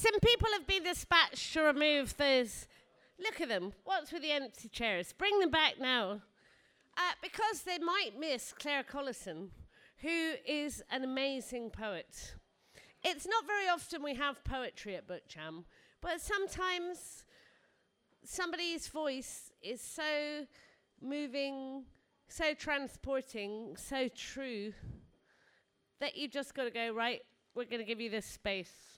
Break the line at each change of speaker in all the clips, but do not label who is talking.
Some people have been dispatched to remove those. Look at them. What's with the empty chairs? Bring them back now. Uh, because they might miss Claire Collison, who is an amazing poet. It's not very often we have poetry at Book Jam, but sometimes somebody's voice is so moving, so transporting, so true that you just got to go, right, we're going to give you this space.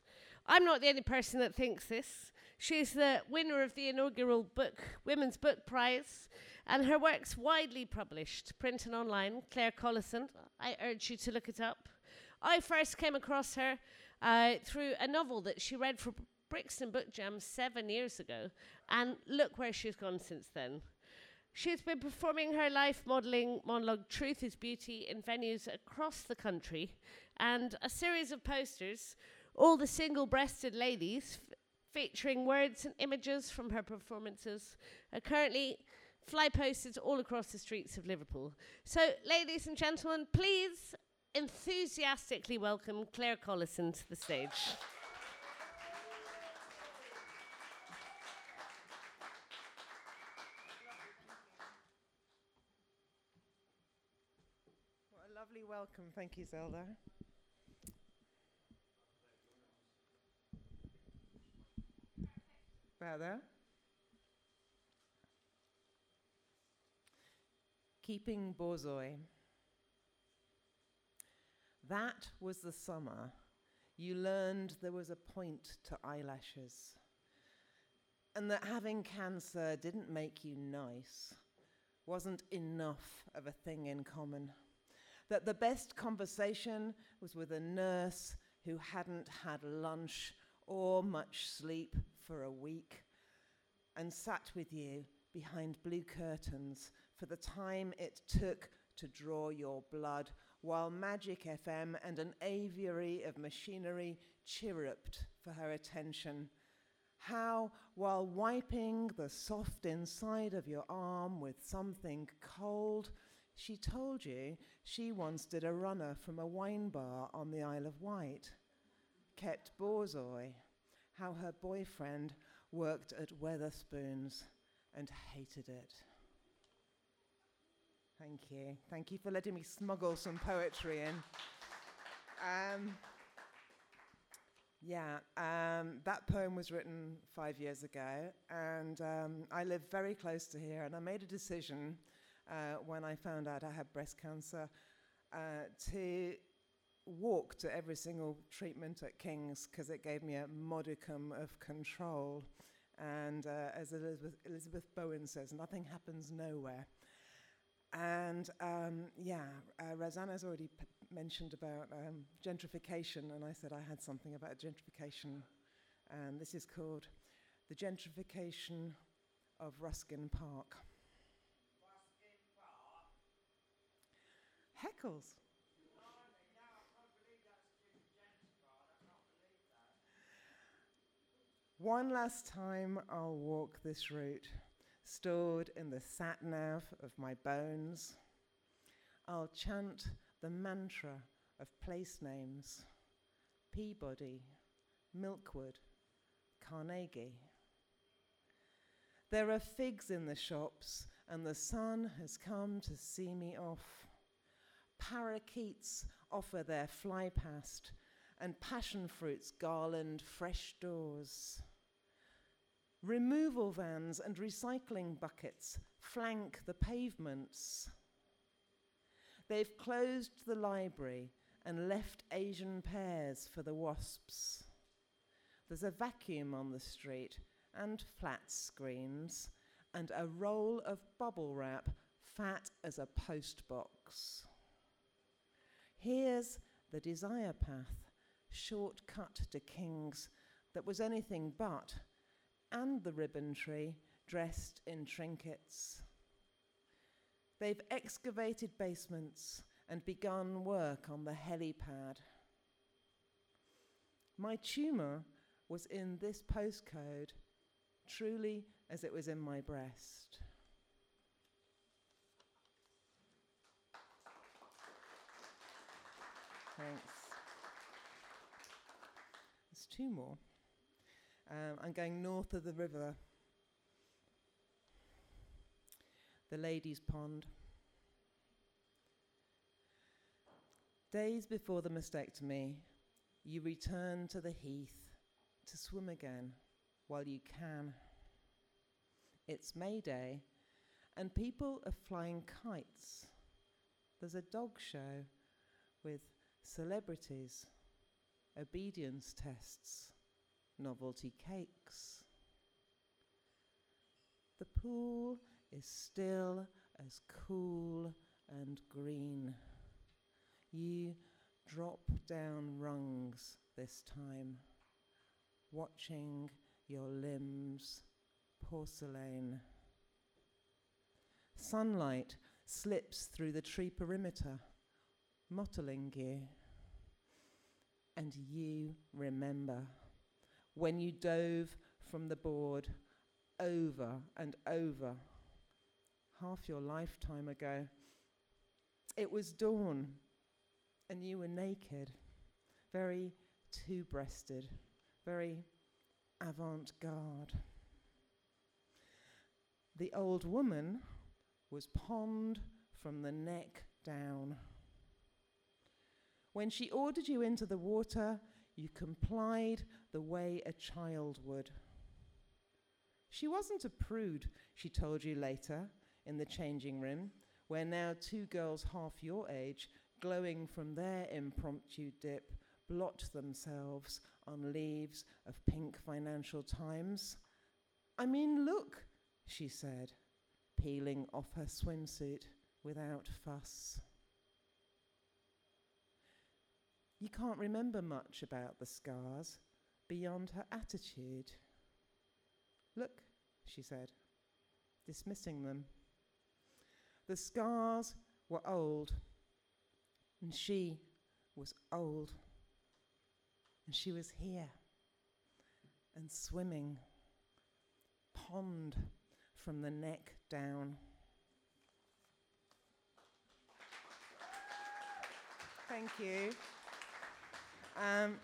I'm not the only person that thinks this. She's the winner of the inaugural book, Women's Book Prize, and her work's widely published, print and online. Claire Collison, I urge you to look it up. I first came across her uh, through a novel that she read for Brixton Book Jam seven years ago, and look where she's gone since then. She's been performing her life modelling monologue Truth is Beauty in venues across the country, and a series of posters, all the single breasted ladies, f- featuring words and images from her performances, are currently fly posted all across the streets of Liverpool. So, ladies and gentlemen, please enthusiastically welcome Claire Collison to the stage.
What a lovely welcome. Thank you, Zelda. Better. Keeping Borzoi. That was the summer you learned there was a point to eyelashes. And that having cancer didn't make you nice, wasn't enough of a thing in common. That the best conversation was with a nurse who hadn't had lunch or much sleep for a week and sat with you behind blue curtains for the time it took to draw your blood while Magic FM and an aviary of machinery chirruped for her attention. How, while wiping the soft inside of your arm with something cold, she told you she once did a runner from a wine bar on the Isle of Wight. Kept Borzoi, how her boyfriend worked at Wetherspoons and hated it. Thank you. Thank you for letting me smuggle some poetry in. Um, yeah, um, that poem was written five years ago, and um, I live very close to here, and I made a decision uh, when I found out I had breast cancer uh, to walk to every single treatment at King's because it gave me a modicum of control. And uh, as Elizabeth, Elizabeth Bowen says, nothing happens nowhere. And um, yeah, uh, Rosanna's already p- mentioned about um, gentrification, and I said I had something about gentrification. And this is called The Gentrification of Ruskin Park. Heckles. One last time I'll walk this route, stored in the sat nav of my bones. I'll chant the mantra of place names Peabody, Milkwood, Carnegie. There are figs in the shops, and the sun has come to see me off. Parakeets offer their fly past, and passion fruits garland fresh doors. Removal vans and recycling buckets flank the pavements. They've closed the library and left Asian pears for the wasps. There's a vacuum on the street and flat screens and a roll of bubble wrap fat as a postbox. Here's the desire path, shortcut to King's, that was anything but and the ribbon tree dressed in trinkets. They've excavated basements and begun work on the helipad. My tumour was in this postcode, truly as it was in my breast. Thanks. There's two more. Um, I'm going north of the river, the Ladies' Pond. Days before the mastectomy, you return to the heath to swim again while you can. It's May Day, and people are flying kites. There's a dog show with celebrities, obedience tests, novelty cakes. The pool is still as cool and green. You drop down rungs this time, watching your limbs porcelain. Sunlight slips through the tree perimeter, mottling you. And you remember when you dove from the board over and over half your lifetime ago. It was dawn, and you were naked, very two breasted, very avant garde. The old woman was pond from the neck down. When she ordered you into the water, you complied the way a child would. She wasn't a prude, she told you later in the changing room, where now two girls half your age, glowing from their impromptu dip, blot themselves on leaves of pink Financial Times. I mean, look, she said, peeling off her swimsuit without fuss. You can't remember much about the scars beyond her attitude. Look, she said, dismissing them. The scars were old, and she was old, and she was here and swimming, pond from the neck down. Thank you. Um,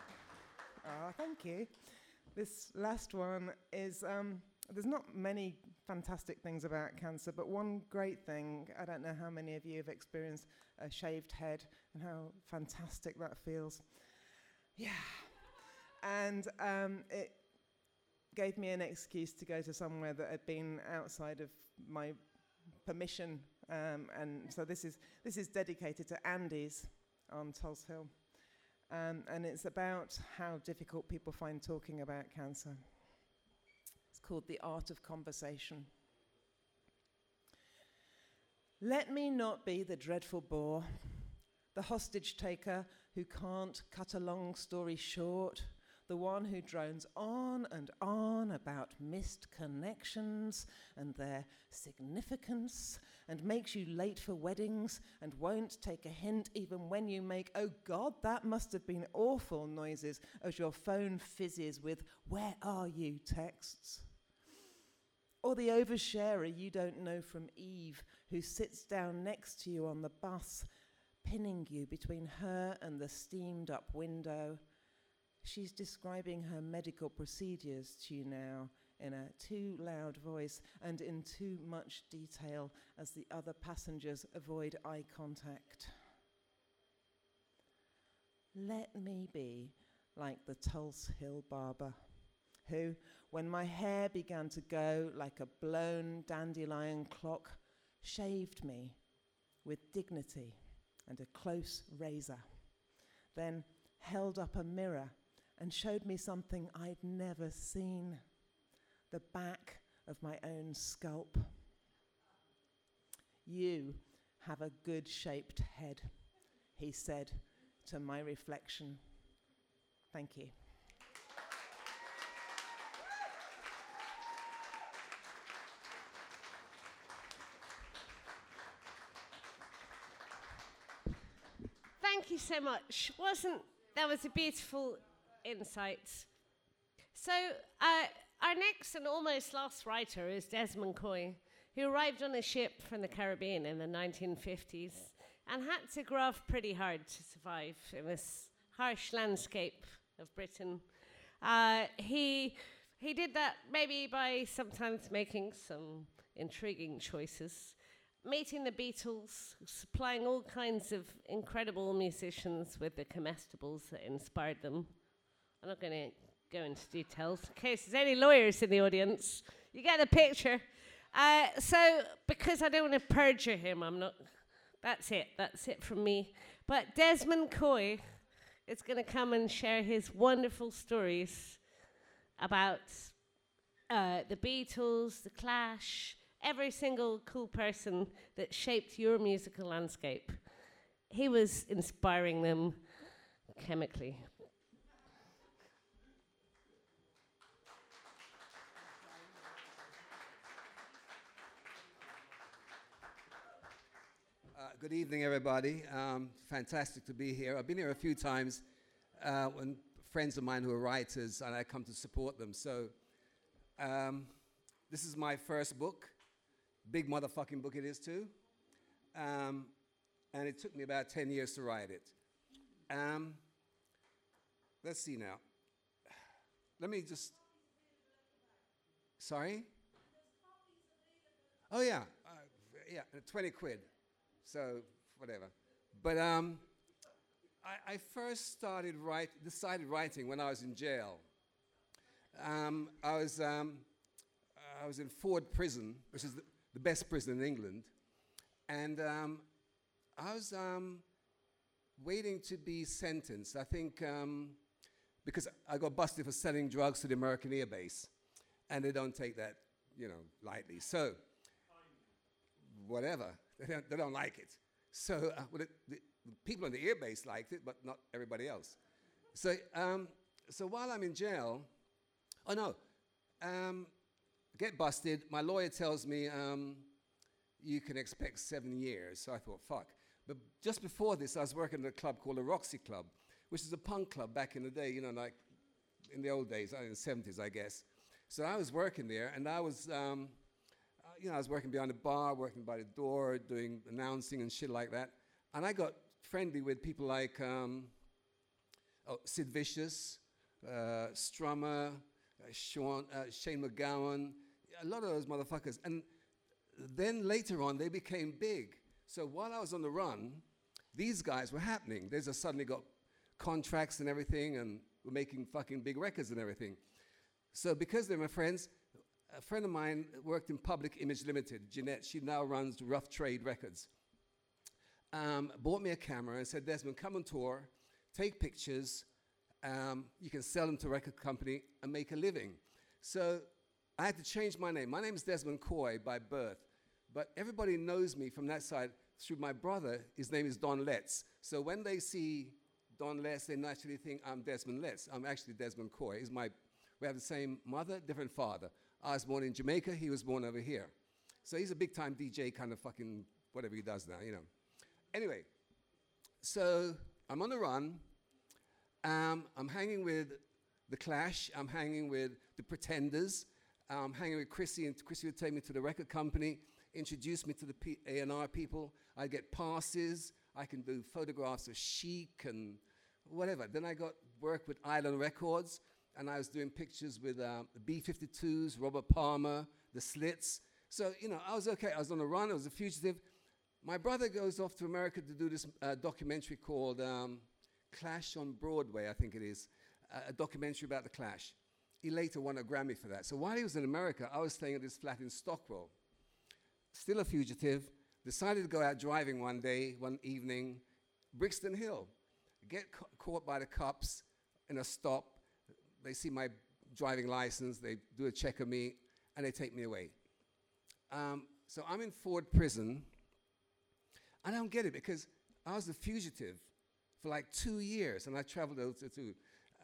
oh, thank you. This last one is um, there's not many fantastic things about cancer, but one great thing I don't know how many of you have experienced a shaved head and how fantastic that feels. Yeah. And um, it gave me an excuse to go to somewhere that had been outside of my permission. Um, and so this is, this is dedicated to Andy's on Tulse Hill. Um, and it's about how difficult people find talking about cancer. It's called The Art of Conversation. Let me not be the dreadful bore, the hostage taker who can't cut a long story short the one who drones on and on about missed connections and their significance and makes you late for weddings and won't take a hint even when you make, oh God, that must have been awful noises as your phone fizzes with, where are you? texts. Or the oversharer you don't know from Eve who sits down next to you on the bus, pinning you between her and the steamed up window. She's describing her medical procedures to you now in a too loud voice and in too much detail as the other passengers avoid eye contact. Let me be like the Tulse Hill barber, who, when my hair began to go like a blown dandelion clock, shaved me with dignity and a close razor, then held up a mirror and showed me something I'd never seen the back of my own scalp. You have a good shaped head, he said to my reflection. Thank you.
Thank you so much. Wasn't that was a beautiful insight. So, uh, our next and almost last writer is Desmond Coy, who arrived on a ship from the Caribbean in the 1950s and had to gruff pretty hard to survive in this harsh landscape of Britain. Uh, he He did that maybe by sometimes making some intriguing choices, meeting the Beatles, supplying all kinds of incredible musicians with the comestibles that inspired them. I'm not going to go into details in case there's any lawyers in the audience. You get the picture. Uh, so, because I don't want to perjure him, I'm not. That's it. That's it from me. But Desmond Coy is going to come and share his wonderful stories about uh, the Beatles, the Clash, every single cool person that shaped your musical landscape. He was inspiring them chemically.
Good evening, everybody. Um, fantastic to be here. I've been here a few times uh, when friends of mine who are writers, and I come to support them. So, um, this is my first book. Big motherfucking book it is, too. Um, and it took me about 10 years to write it. Um, let's see now. Let me just. Sorry? Oh, yeah. Uh, yeah, 20 quid. So, whatever. But um, I, I first started write, decided writing when I was in jail. Um, I was um, I was in Ford Prison, which is the, the best prison in England, and um, I was um, waiting to be sentenced. I think um, because I got busted for selling drugs to the American Air Base, and they don't take that, you know, lightly. So, whatever, they don't, they don't like it. So, uh, well, the, the, people in the air base liked it, but not everybody else. So, um, so while I'm in jail, oh no, um, get busted. My lawyer tells me um, you can expect seven years. So I thought, fuck. But just before this, I was working at a club called the Roxy Club, which is a punk club back in the day, you know, like in the old days, uh, in the 70s, I guess. So I was working there, and I was, um, you know, I was working behind the bar, working by the door, doing announcing and shit like that. And I got friendly with people like um, oh, Sid Vicious, uh, Strummer, uh, Sean, uh, Shane MacGowan, a lot of those motherfuckers. And then later on, they became big. So while I was on the run, these guys were happening. They just suddenly got contracts and everything, and were making fucking big records and everything. So because they're my friends, a friend of mine worked in Public Image Limited, Jeannette. She now runs Rough Trade Records. Um, bought me a camera and said, Desmond, come on tour, take pictures. Um, you can sell them to a record company and make a living. So I had to change my name. My name is Desmond Coy by birth, but everybody knows me from that side through my brother. His name is Don Letts. So when they see Don Letts, they naturally think I'm Desmond Letts. I'm actually Desmond Coy. He's my, we have the same mother, different father. I was born in Jamaica. He was born over here. So he's a big time DJ, kind of fucking whatever he does now, you know. Anyway, so I'm on the run. Um, I'm hanging with The Clash. I'm hanging with The Pretenders. I'm hanging with Chrissy, and Chrissy would take me to the record company, introduce me to the P- A&R people. I get passes. I can do photographs of Chic and whatever. Then I got work with Island Records, and I was doing pictures with um, the B-52s, Robert Palmer, the Slits. So, you know, I was okay. I was on the run. I was a fugitive. My brother goes off to America to do this uh, documentary called um, Clash on Broadway, I think it is, uh, a documentary about the Clash. He later won a Grammy for that. So while he was in America, I was staying at his flat in Stockwell. Still a fugitive, decided to go out driving one day, one evening, Brixton Hill. Get ca- caught by the cops in a stop. They see my driving license, they do a check of me, and they take me away. Um, so I'm in Ford prison. I don't get it because I was a fugitive for like two years, and I traveled to, to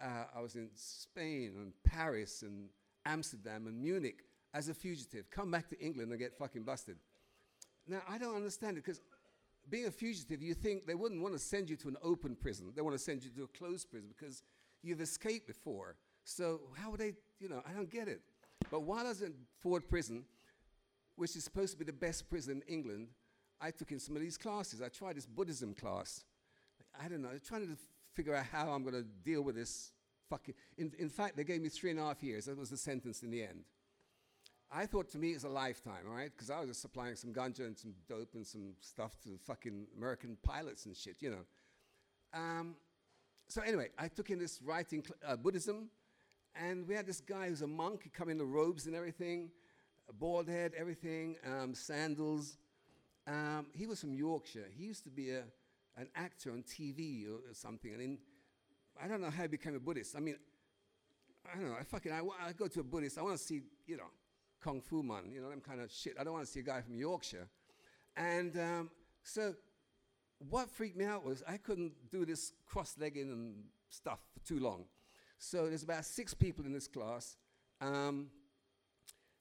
uh, I was in Spain and Paris and Amsterdam and Munich as a fugitive. Come back to England and get fucking busted. Now I don't understand it because being a fugitive, you think they wouldn't want to send you to an open prison. They want to send you to a closed prison because you've escaped before. So how would they, you know, I don't get it. But was in Ford Prison, which is supposed to be the best prison in England, I took in some of these classes. I tried this Buddhism class. I don't know, trying to figure out how I'm going to deal with this fucking. In, in fact, they gave me three and a half years. That was the sentence in the end. I thought to me it's a lifetime, all right? Because I was just supplying some ganja and some dope and some stuff to fucking American pilots and shit, you know. Um, so anyway, I took in this writing uh, Buddhism, and we had this guy who's a monk. He come in the robes and everything, bald head, everything, um, sandals. Um, he was from Yorkshire. He used to be a, an actor on TV or, or something, and in, I don't know how he became a Buddhist. I mean, I don't know. I fucking I, I go to a Buddhist. I want to see, you know, Kung Fu Man, you know, them kind of shit. I don't want to see a guy from Yorkshire. And um, so what freaked me out was I couldn't do this cross-legging and stuff for too long. So there's about six people in this class. Um,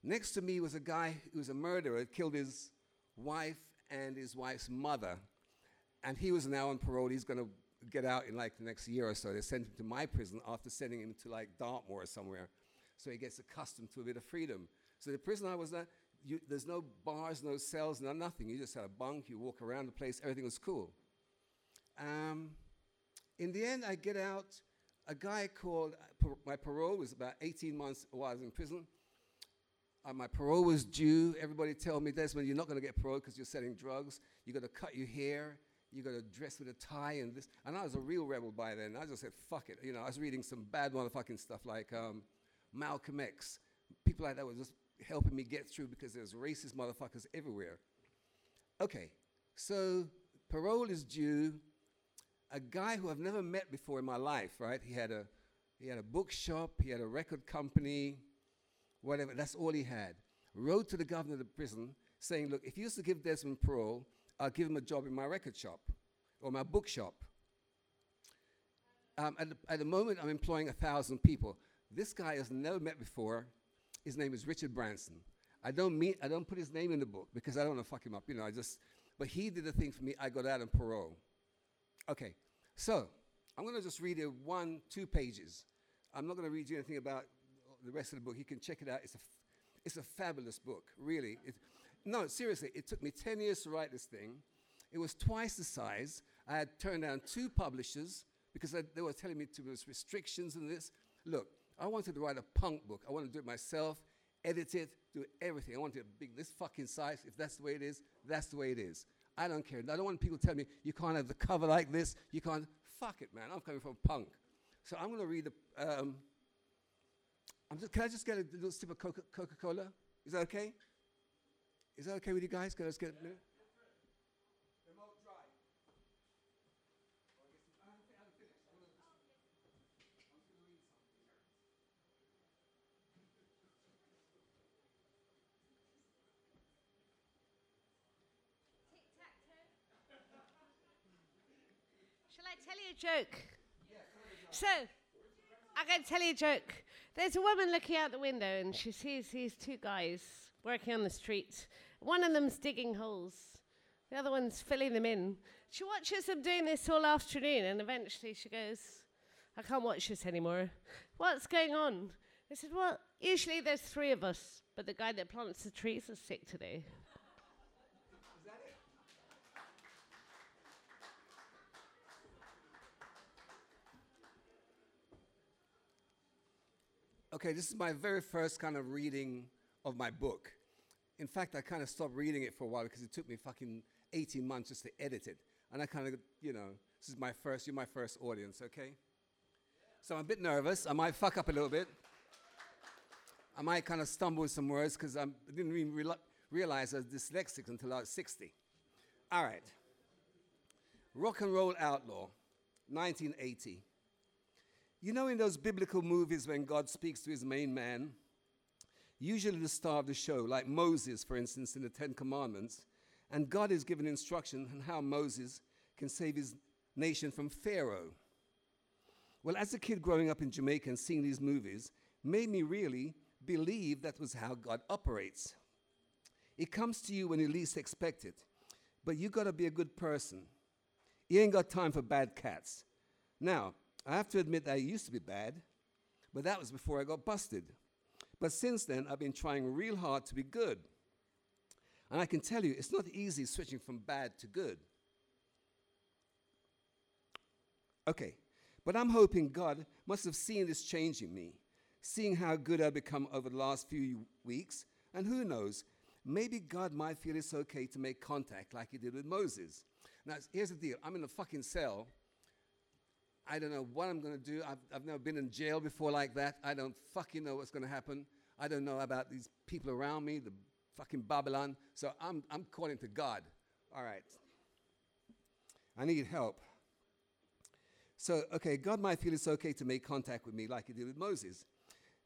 next to me was a guy who was a murderer, killed his wife and his wife's mother. And he was now on parole. He's going to get out in like the next year or so. They sent him to my prison after sending him to like Dartmoor or somewhere. So he gets accustomed to a bit of freedom. So the prison I was at, you, there's no bars, no cells, no nothing. You just had a bunk, you walk around the place, everything was cool. Um, in the end, I get out. A guy called, uh, my parole was about 18 months while I was in prison. Uh, my parole was due. Everybody tell me, Desmond, you're not going to get parole because you're selling drugs. you got to cut your hair. you got to dress with a tie and this. And I was a real rebel by then. I just said, fuck it. You know, I was reading some bad motherfucking stuff like um, Malcolm X. People like that were just helping me get through because there's racist motherfuckers everywhere. Okay, so parole is due. A guy who I've never met before in my life, right? He had a he had a bookshop, he had a record company, whatever. That's all he had. Wrote to the governor of the prison saying, "Look, if you used to give Desmond parole, I'll give him a job in my record shop or my bookshop." Um, at, the, at the moment, I'm employing a thousand people. This guy has never met before. His name is Richard Branson. I don't mean I don't put his name in the book because I don't want to fuck him up. You know, I just. But he did the thing for me. I got out on parole. Okay, so I'm going to just read you one, two pages. I'm not going to read you anything about the rest of the book. You can check it out. It's a, it's a fabulous book, really. It, no, seriously, it took me 10 years to write this thing. It was twice the size. I had turned down two publishers because I, they were telling me there was restrictions and this. Look, I wanted to write a punk book. I wanted to do it myself, edit it, do everything. I wanted it big, this fucking size. If that's the way it is, that's the way it is. I don't care. I don't want people to tell me you can't have the cover like this. You can't. Fuck it, man. I'm coming from punk. So I'm going to read the. Um, just, can I just get a little sip of Coca Cola? Is that okay? Is that okay with you guys? Can I just get a
Tell you a joke? So, I'm going to tell you a joke. There's a woman looking out the window and she sees these two guys working on the street. One of them's digging holes, the other one's filling them in. She watches them doing this all afternoon and eventually she goes, I can't watch this anymore. What's going on? I said, Well, usually there's three of us, but the guy that plants the trees is sick today.
Okay, this is my very first kind of reading of my book. In fact, I kind of stopped reading it for a while because it took me fucking 18 months just to edit it. And I kind of, you know, this is my first, you're my first audience, okay? So I'm a bit nervous. I might fuck up a little bit. I might kind of stumble with some words because I didn't even reali- realize I was dyslexic until I was 60. All right. Rock and Roll Outlaw, 1980. You know, in those biblical movies when God speaks to his main man, usually the star of the show, like Moses, for instance, in the Ten Commandments, and God is given instruction on how Moses can save his nation from Pharaoh. Well, as a kid growing up in Jamaica and seeing these movies, made me really believe that was how God operates. It comes to you when you least expect it, but you got to be a good person. You ain't got time for bad cats. Now, I have to admit that I used to be bad, but that was before I got busted. But since then, I've been trying real hard to be good. And I can tell you, it's not easy switching from bad to good. Okay, But I'm hoping God must have seen this change in me, seeing how good I've become over the last few weeks, and who knows, maybe God might feel it's okay to make contact like he did with Moses. Now, here's the deal I'm in a fucking cell. I don't know what I'm going to do. I've, I've never been in jail before like that. I don't fucking know what's going to happen. I don't know about these people around me, the fucking Babylon. So I'm, I'm calling to God. All right. I need help. So, okay, God might feel it's okay to make contact with me like he did with Moses.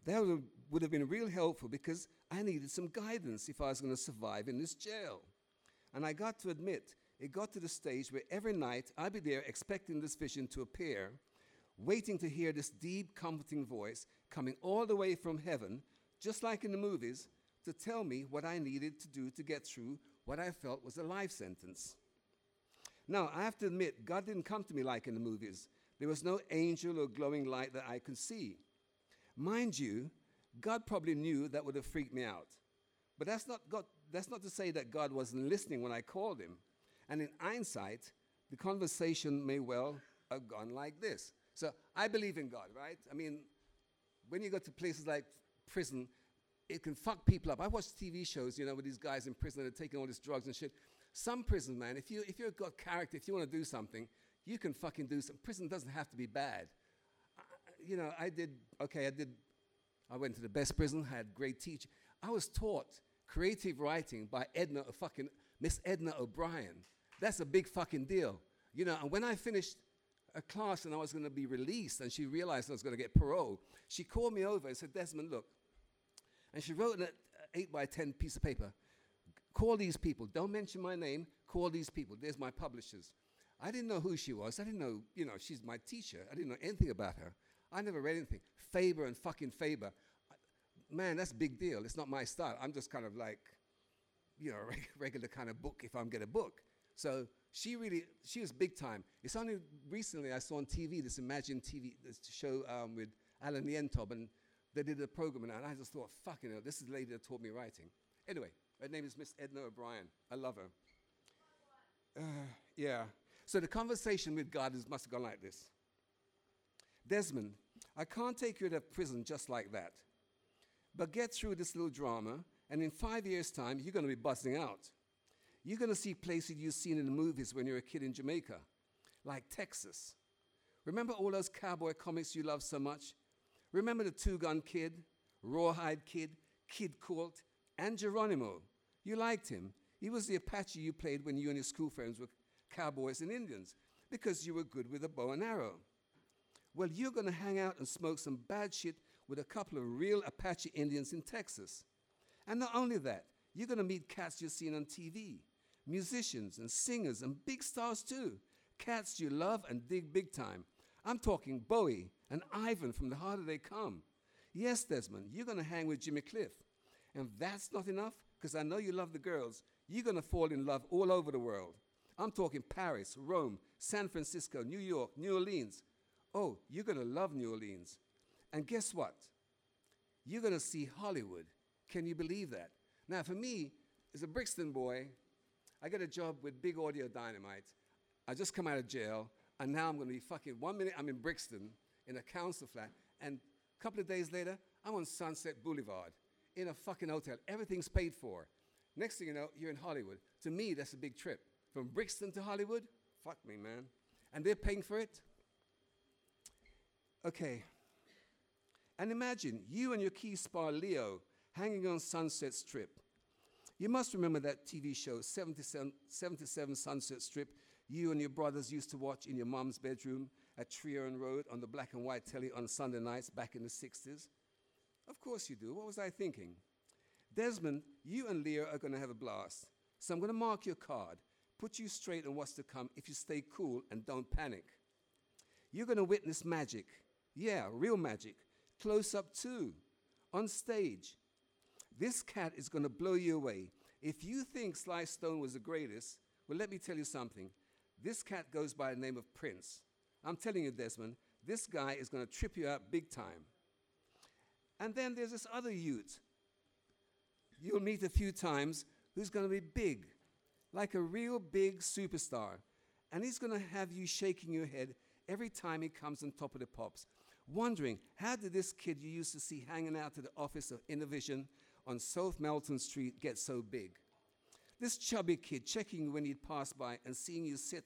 That would, have been real helpful because I needed some guidance if I was going to survive in this jail. And I got to admit, it got to the stage where every night I'd be there expecting this vision to appear, waiting to hear this deep, comforting voice coming all the way from heaven, just like in the movies, to tell me what I needed to do to get through what I felt was a life sentence. Now, I have to admit, God didn't come to me like in the movies. There was no angel or glowing light that I could see. Mind you, God probably knew that would have freaked me out. But that's not, God, that's not to say that God wasn't listening when I called him. And in hindsight, the conversation may well have gone like this. So I believe in God, right? I mean, when you go to places like prison, it can fuck people up. I watch TV shows, you know, with these guys in prison that are taking all these drugs and shit. Some prison, man, if, you, if you've got character, if you want to do something, you can fucking do something. Prison doesn't have to be bad. I, you know, I did, okay, I did, I went to the best prison, had great teachers. I was taught creative writing by Edna, fucking Miss Edna O'Brien. That's a big fucking deal. You know, and when I finished a class and I was going to be released and she realized I was going to get parole, she called me over and said, Desmond, look. And she wrote an 8 by 10 piece of paper. Call these people. Don't mention my name. Call these people. There's my publishers. I didn't know who she was. I didn't know, you know, she's my teacher. I didn't know anything about her. I never read anything. Faber and fucking Faber. Man, that's a big deal. It's not my style. I'm just kind of like, you know, regular kind of book if I'm get a book. So she really, she was big time. It's only recently I saw on TV this Imagine TV this show um, with Alan Yentob, and they did a program, and I just thought, fucking hell, this is the lady that taught me writing. Anyway, her name is Miss Edna O'Brien. I love her. Uh, yeah. So the conversation with God is, must have gone like this Desmond, I can't take you to prison just like that. But get through this little drama, and in five years' time, you're going to be buzzing out. You're going to see places you've seen in the movies when you're a kid in Jamaica, like Texas. Remember all those cowboy comics you loved so much? Remember the Two Gun Kid, Rawhide Kid, Kid Colt, and Geronimo? You liked him. He was the Apache you played when you and your school friends were cowboys and Indians because you were good with a bow and arrow. Well, you're going to hang out and smoke some bad shit with a couple of real Apache Indians in Texas. And not only that, you're going to meet cats you've seen on TV musicians and singers and big stars too. Cats you love and dig big time. I'm talking Bowie and Ivan from The Harder They Come. Yes, Desmond, you're going to hang with Jimmy Cliff. And that's not enough, because I know you love the girls. You're going to fall in love all over the world. I'm talking Paris, Rome, San Francisco, New York, New Orleans. Oh, you're going to love New Orleans. And guess what? You're going to see Hollywood. Can you believe that? Now, for me, as a Brixton boy, I got a job with Big Audio Dynamite. I just come out of jail, and now I'm going to be fucking. One minute I'm in Brixton in a council flat, and a couple of days later, I'm on Sunset Boulevard in a fucking hotel. Everything's paid for. Next thing you know, you're in Hollywood. To me, that's a big trip. From Brixton to Hollywood? Fuck me, man. And they're paying for it? Okay. And imagine you and your key spar Leo hanging on Sunset Strip you must remember that TV show, 77, 77 Sunset Strip, you and your brothers used to watch in your mom's bedroom at Treearn Road on the black and white telly on Sunday nights back in the 60s? Of course you do. What was I thinking? Desmond, you and Leah are going to have a blast. So I'm going to mark your card, put you straight on what's to come if you stay cool and don't panic. You're going to witness magic. Yeah, real magic. Close up too. On stage. This cat is going to blow you away. If you think Sly Stone was the greatest, well, let me tell you something. This cat goes by the name of Prince. I'm telling you, Desmond, this guy is going to trip you out big time. And then there's this other youth you'll meet a few times who's going to be big, like a real big superstar. And he's going to have you shaking your head every time he comes on top of the pops, wondering how did this kid you used to see hanging out at the office of Innervision on South Melton Street get so big? This chubby kid checking you when he'd pass by and seeing you sit,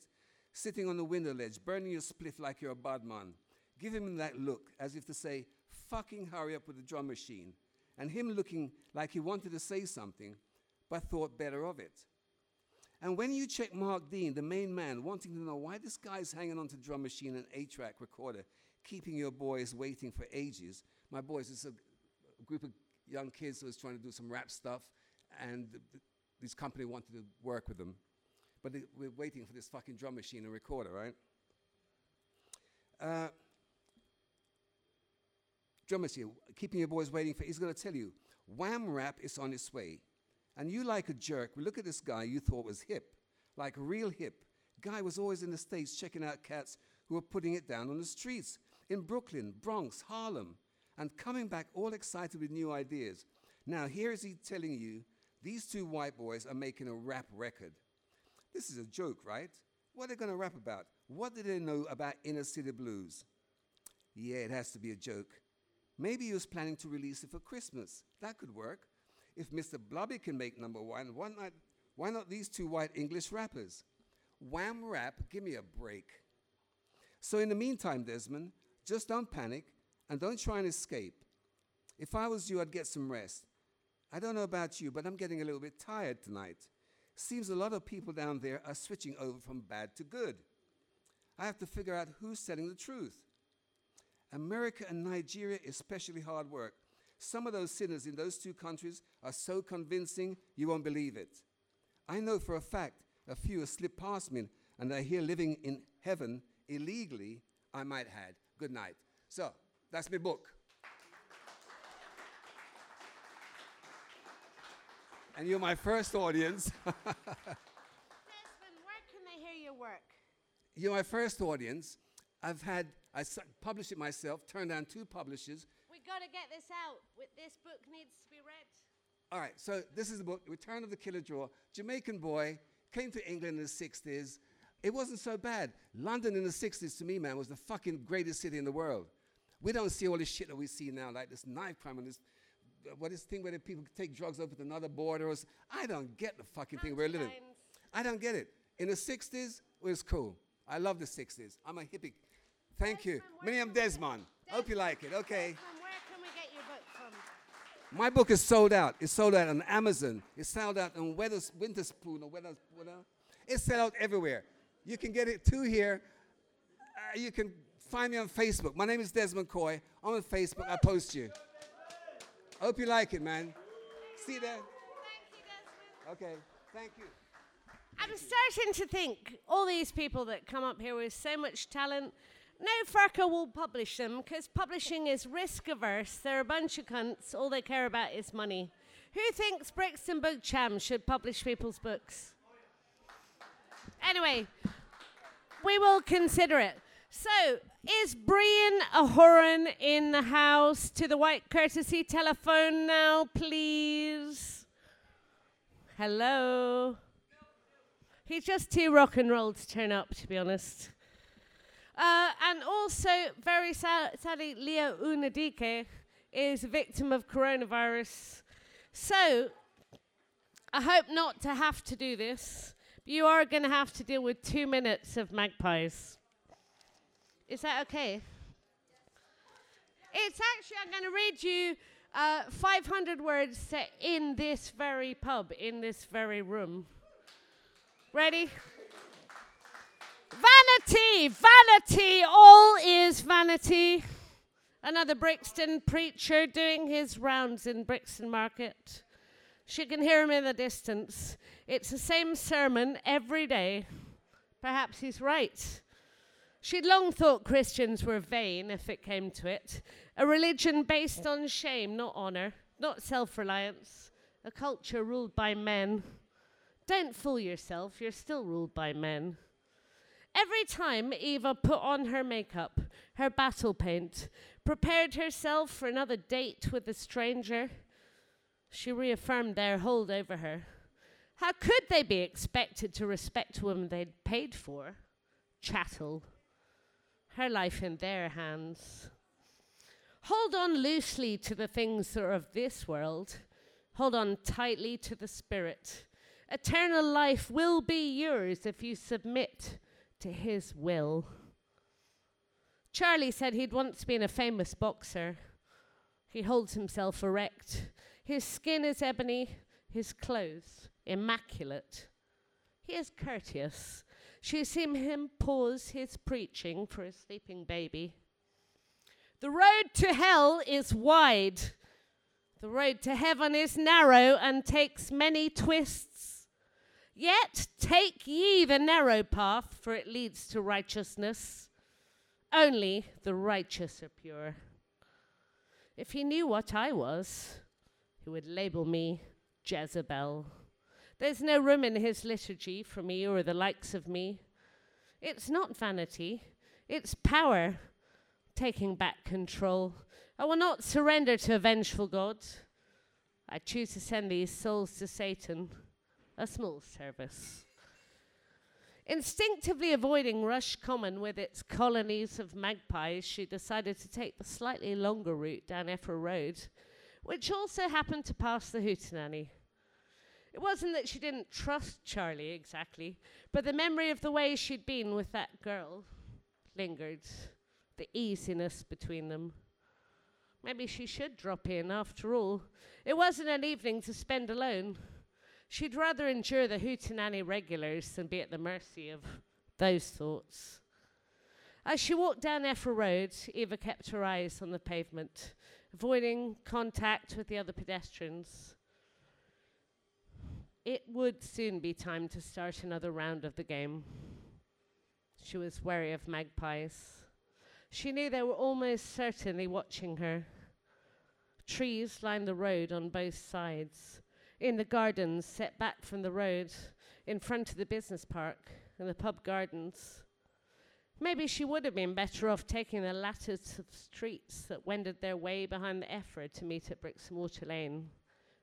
sitting on the window ledge, burning your spliff like you're a bad man, give him that look as if to say, fucking hurry up with the drum machine, and him looking like he wanted to say something, but thought better of it. And when you check Mark Dean, the main man, wanting to know why this guy's hanging on to drum machine and eight-track recorder, keeping your boys waiting for ages. My boys is a group of young kids who was trying to do some rap stuff, and th- th- this company wanted to work with them. But they, we're waiting for this fucking drum machine and recorder, right? Uh, drum machine, keeping your boys waiting for, he's going to tell you, Wham rap is on its way. And you, like a jerk, look at this guy you thought was hip, like real hip. Guy was always in the States checking out cats who were putting it down on the streets in Brooklyn, Bronx, Harlem, and coming back all excited with new ideas. Now, here is he telling you these two white boys are making a rap record. This is a joke, right? What are they going to rap about? What do they know about inner city blues? Yeah, it has to be a joke. Maybe he was planning to release it for Christmas. That could work. If Mr. Blobby can make number one, why not, why not these two white English rappers? Wham rap, give me a break. So, in the meantime, Desmond, just don't panic and don't try and escape. If I was you, I'd get some rest. I don't know about you, but I'm getting a little bit tired tonight. Seems a lot of people down there are switching over from bad to good. I have to figure out who's telling the truth. America and Nigeria, especially hard work. Some of those sinners in those two countries are so convincing you won't believe it. I know for a fact a few have slipped past me and are here living in heaven illegally, I might add. Good night. So, that's my book. and you're my first audience.
Desmond, where can they hear your work?
you're my first audience. I've had, I published it myself, turned down two publishers.
We've got to get this out. This book needs to be read.
All right, so this is the book, Return of the Killer Draw. Jamaican boy, came to England in the 60s. It wasn't so bad. London in the 60s, to me, man, was the fucking greatest city in the world. We don't see all this shit that we see now, like this knife crime and this, what is thing where the people take drugs over to another border. Or I don't get the fucking thing we're living. I don't get it. In the 60s, it was cool. I love the 60s. I'm a hippie. Thank you.
Desmond, where
Miriam
we-
Desmond. Hope you like it. Okay.
Desmond, where can we get your book from?
My book is sold out. It's sold out on Amazon. It's sold out on Weathers, Winterspoon or Weathers, whatever. It's sold out everywhere. You can get it too here. Uh, you can find me on Facebook. My name is Desmond Coy. I'm on Facebook. I post you. I Hope you like it, man. See you there.
Thank you, Desmond.
Okay. Thank you.
I'm starting to think all these people that come up here with so much talent, no fucker will publish them because publishing is risk averse. They're a bunch of cunts. All they care about is money. Who thinks Brixton Book Jam should publish people's books? Anyway, we will consider it. So, is Brian Ahoran in the house? To the white courtesy telephone now, please. Hello. He's just too rock and roll to turn up, to be honest. Uh, and also, very sa- sadly, Leo Unadike is a victim of coronavirus. So, I hope not to have to do this. You are going to have to deal with two minutes of magpies. Is that okay? It's actually, I'm going to read you uh, 500 words set in this very pub, in this very room. Ready? Vanity, vanity, all is vanity. Another Brixton preacher doing his rounds in Brixton Market. She can hear him in the distance. It's the same sermon every day. Perhaps he's right. She'd long thought Christians were vain if it came to it. A religion based on shame, not honour, not self reliance. A culture ruled by men. Don't fool yourself, you're still ruled by men. Every time Eva put on her makeup, her battle paint, prepared herself for another date with a stranger, she reaffirmed their hold over her. How could they be expected to respect a woman they'd paid for? Chattel. Her life in their hands. Hold on loosely to the things that are of this world. Hold on tightly to the Spirit. Eternal life will be yours if you submit to His will. Charlie said he'd once been a famous boxer. He holds himself erect. His skin is ebony, his clothes immaculate. He is courteous. She's seen him pause his preaching for a sleeping baby. The road to hell is wide. The road to heaven is narrow and takes many twists. Yet take ye the narrow path, for it leads to righteousness. Only the righteous are pure. If he knew what I was, he would label me Jezebel. There's no room in his liturgy for me or the likes of me. It's not vanity, it's power taking back control. I will not surrender to a vengeful God. I choose to send these souls to Satan, a small service. Instinctively avoiding Rush Common with its colonies of magpies, she decided to take the slightly longer route down Effra Road, which also happened to pass the Hootenanny. It wasn't that she didn't trust Charlie exactly, but the memory of the way she'd been with that girl lingered, the easiness between them. Maybe she should drop in after all. It wasn't an evening to spend alone. She'd rather endure the hootenanny regulars than be at the mercy of those thoughts. As she walked down Effra Road, Eva kept her eyes on the pavement, avoiding contact with the other pedestrians. It would soon be time to start another round of the game. She was wary of magpies. She knew they were almost certainly watching her. Trees lined the road on both sides in the gardens set back from the road in front of the business park and the pub gardens. Maybe she would have been better off taking the lattice of streets that wended their way behind the Effra to meet at Brixton Water Lane.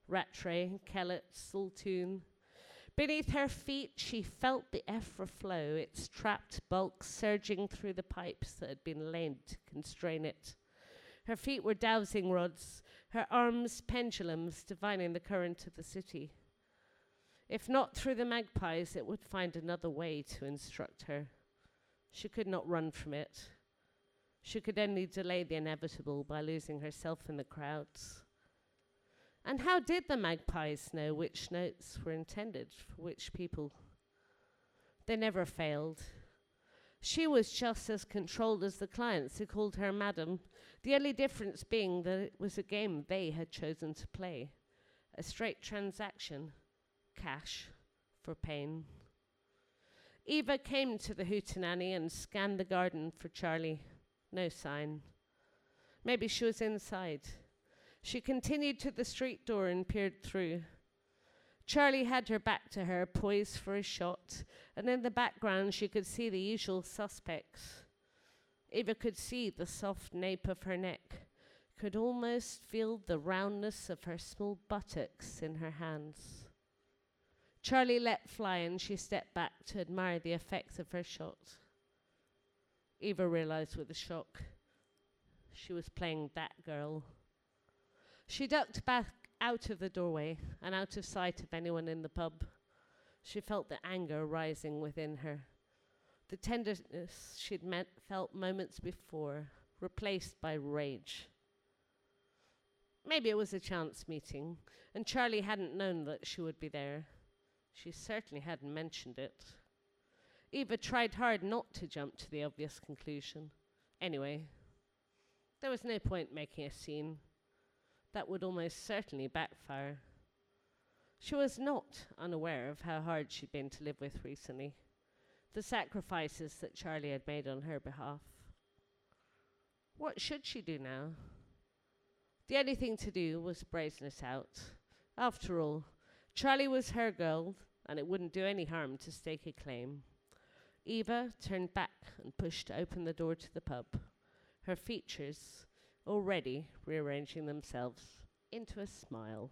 Rattray, Kellett, Saltoun. Beneath her feet, she felt the Effra flow, its trapped bulk surging through the pipes that had been laid to constrain it. Her feet were dowsing rods, her arms pendulums divining the current of the city. If not through the magpies, it would find another way to instruct her. She could not run from it. She could only delay the inevitable by losing herself in the crowds. And how did the magpies know which notes were intended for which people? They never failed. She was just as controlled as the clients who called her madam, the only difference being that it was a game they had chosen to play a straight transaction, cash for pain. Eva came to the hootenanny and scanned the garden for Charlie. No sign. Maybe she was inside. She continued to the street door and peered through. Charlie had her back to her, poised for a shot, and in the background she could see the usual suspects. Eva could see the soft nape of her neck, could almost feel the roundness of her small buttocks in her hands. Charlie let fly and she stepped back to admire the effects of her shot. Eva realized with a shock she was playing that girl. She ducked back out of the doorway and out of sight of anyone in the pub. She felt the anger rising within her the tenderness she'd met, felt moments before, replaced by rage. Maybe it was a chance meeting, and Charlie hadn't known that she would be there. She certainly hadn't mentioned it. Eva tried hard not to jump to the obvious conclusion. Anyway, there was no point making a scene. That would almost certainly backfire. She was not unaware of how hard she'd been to live with recently the sacrifices that Charlie had made on her behalf. What should she do now? The only thing to do was brazen it out. After all, Charlie was her girl, and it wouldn't do any harm to stake a claim. Eva turned back and pushed open the door to the pub, her features already rearranging themselves into a smile.